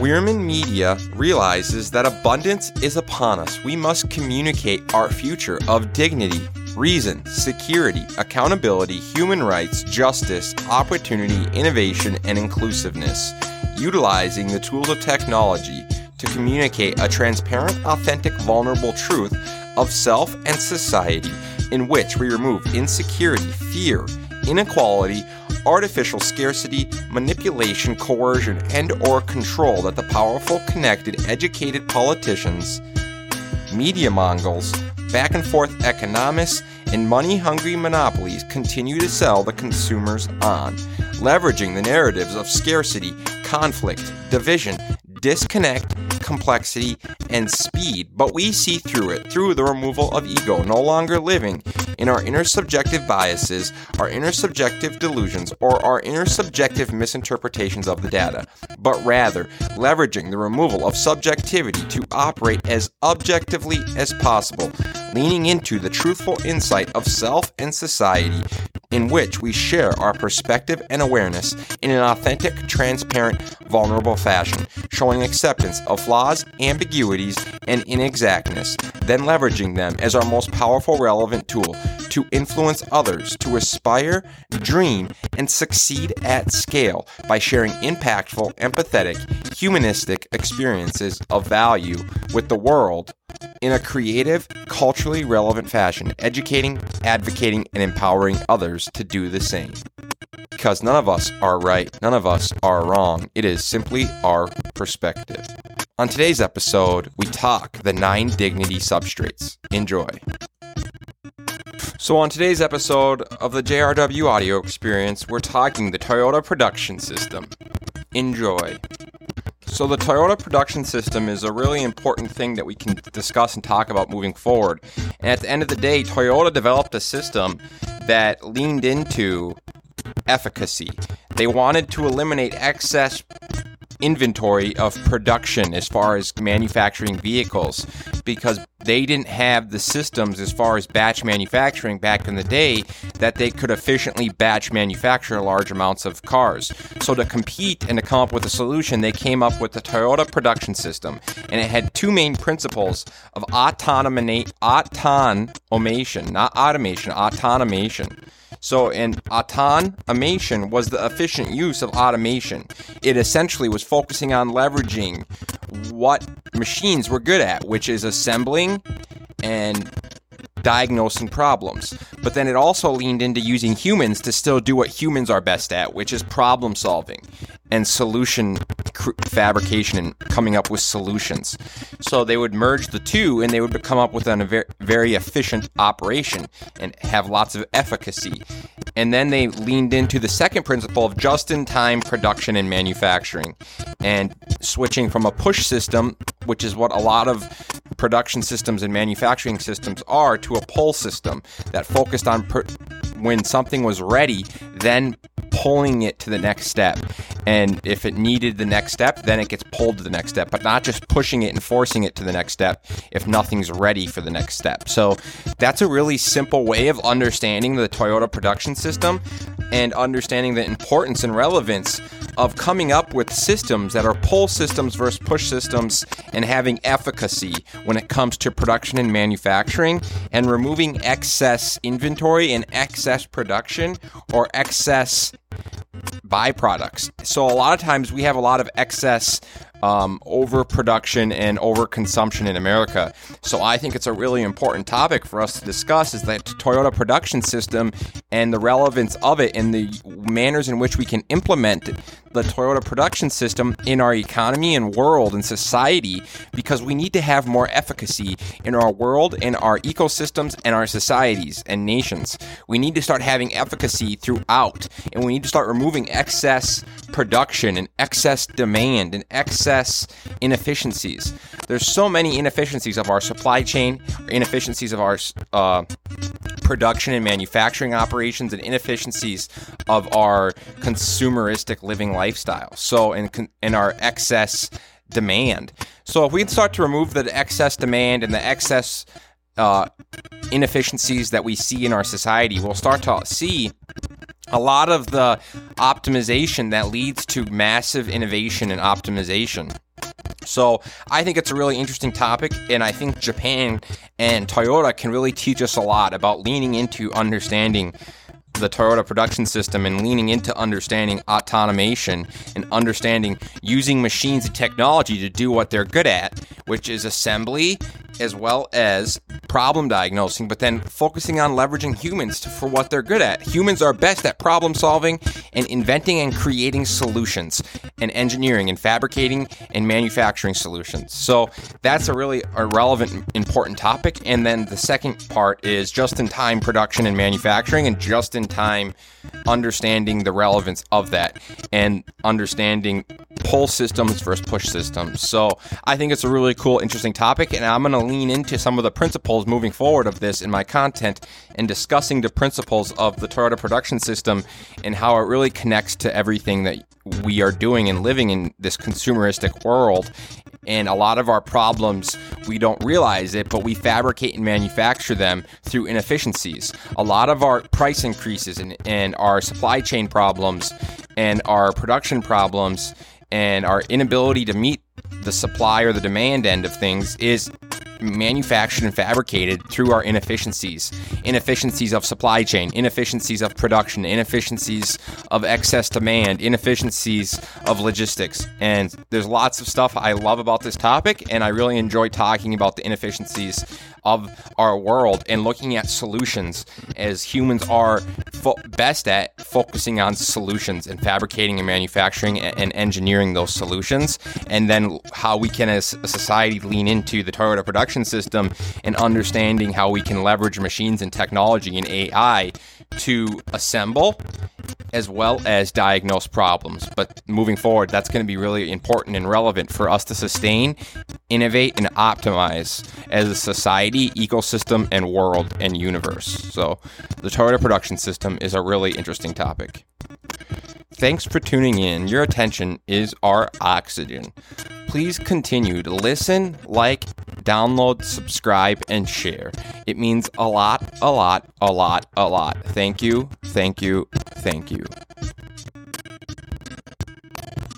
Wierman Media realizes that abundance is upon us. We must communicate our future of dignity, reason, security, accountability, human rights, justice, opportunity, innovation, and inclusiveness, utilizing the tools of technology to communicate a transparent, authentic, vulnerable truth of self and society in which we remove insecurity, fear, inequality, artificial scarcity, manipulation, coercion, and or control that the powerful, connected, educated politicians, media mongols, back and forth economists, and money hungry monopolies continue to sell the consumers on, leveraging the narratives of scarcity, conflict, division, disconnect, complexity, and speed, but we see through it through the removal of ego, no longer living in our inner subjective biases, our inner subjective delusions, or our inner subjective misinterpretations of the data, but rather leveraging the removal of subjectivity to operate as objectively as possible, leaning into the truthful insight of self and society in which we share our perspective and awareness in an authentic, transparent, vulnerable fashion, showing acceptance of flaws, ambiguities, and inexactness, then leveraging them as our most powerful relevant tool to influence others to aspire, dream, and succeed at scale by sharing impactful, empathetic, humanistic experiences of value with the world in a creative, culturally relevant fashion, educating, advocating, and empowering others to do the same. Because none of us are right, none of us are wrong. It is simply our perspective. On today's episode, we talk the nine dignity substrates. Enjoy. So, on today's episode of the JRW audio experience, we're talking the Toyota production system. Enjoy. So, the Toyota production system is a really important thing that we can discuss and talk about moving forward. And at the end of the day, Toyota developed a system that leaned into efficacy. They wanted to eliminate excess inventory of production as far as manufacturing vehicles because they didn't have the systems as far as batch manufacturing back in the day that they could efficiently batch manufacture large amounts of cars. So to compete and to come up with a solution, they came up with the Toyota production system, and it had two main principles of autonomation, not automation, autonomation. So, an automation was the efficient use of automation. It essentially was focusing on leveraging what machines were good at, which is assembling and diagnosing problems. But then it also leaned into using humans to still do what humans are best at, which is problem solving and solution fabrication and coming up with solutions. So they would merge the two and they would come up with a very, very efficient operation and have lots of efficacy. And then they leaned into the second principle of just in time production and manufacturing and switching from a push system, which is what a lot of production systems and manufacturing systems are, to a pull system that focused on per- when something was ready, then pulling it to the next step. And if it needed the next step, then it gets pulled to the next step, but not just pushing it and forcing it to the next step if nothing's ready for the next step. So that's a really simple way of understanding the Toyota production system and understanding the importance and relevance of coming up with systems that are pull systems versus push systems and having efficacy when it comes to production and manufacturing and removing excess inventory and excess production or excess byproducts. So a lot of times we have a lot of excess um, overproduction and overconsumption in America. So I think it's a really important topic for us to discuss is that Toyota production system and the relevance of it and the manners in which we can implement the Toyota production system in our economy and world and society because we need to have more efficacy in our world, in our ecosystems, and our societies and nations. We need to start having efficacy throughout, and we need to start removing excess production and excess demand and excess inefficiencies. There's so many inefficiencies of our supply chain, inefficiencies of our uh, production and manufacturing operations, and inefficiencies of our consumeristic living lifestyle. So, in, in our excess demand. So, if we start to remove the excess demand and the excess uh, inefficiencies that we see in our society, we'll start to see a lot of the optimization that leads to massive innovation and optimization. So I think it's a really interesting topic, and I think Japan and Toyota can really teach us a lot about leaning into understanding the Toyota production system and leaning into understanding automation and understanding using machines and technology to do what they're good at, which is assembly as well as problem diagnosing, but then focusing on leveraging humans for what they're good at. Humans are best at problem solving and inventing and creating solutions and engineering and fabricating and manufacturing solutions. So that's a really relevant, important topic. And then the second part is just in time production and manufacturing and just in time understanding the relevance of that and understanding pull systems versus push systems. So I think it's a really cool, interesting topic, and I'm going to lean into some of the principles moving forward of this in my content and discussing the principles of the Toyota production system and how it really connects to everything that we are doing and living in this consumeristic world. And a lot of our problems, we don't realize it, but we fabricate and manufacture them through inefficiencies. A lot of our price increases and, and our supply chain problems and our production problems and our inability to meet the supply or the demand end of things is manufactured and fabricated through our inefficiencies inefficiencies of supply chain, inefficiencies of production, inefficiencies of excess demand, inefficiencies of logistics. And there's lots of stuff I love about this topic, and I really enjoy talking about the inefficiencies of our world and looking at solutions as humans are fo- best at focusing on solutions and fabricating and manufacturing and, and engineering those solutions and then how we can as a society lean into the Toyota production system and understanding how we can leverage machines and technology and AI to assemble as well as diagnose problems. But moving forward, that's going to be really important and relevant for us to sustain, innovate, and optimize as a society, ecosystem, and world and universe. So, the Toyota production system is a really interesting topic. Thanks for tuning in. Your attention is our oxygen. Please continue to listen, like, download, subscribe, and share. It means a lot, a lot, a lot, a lot. Thank you, thank you, thank you.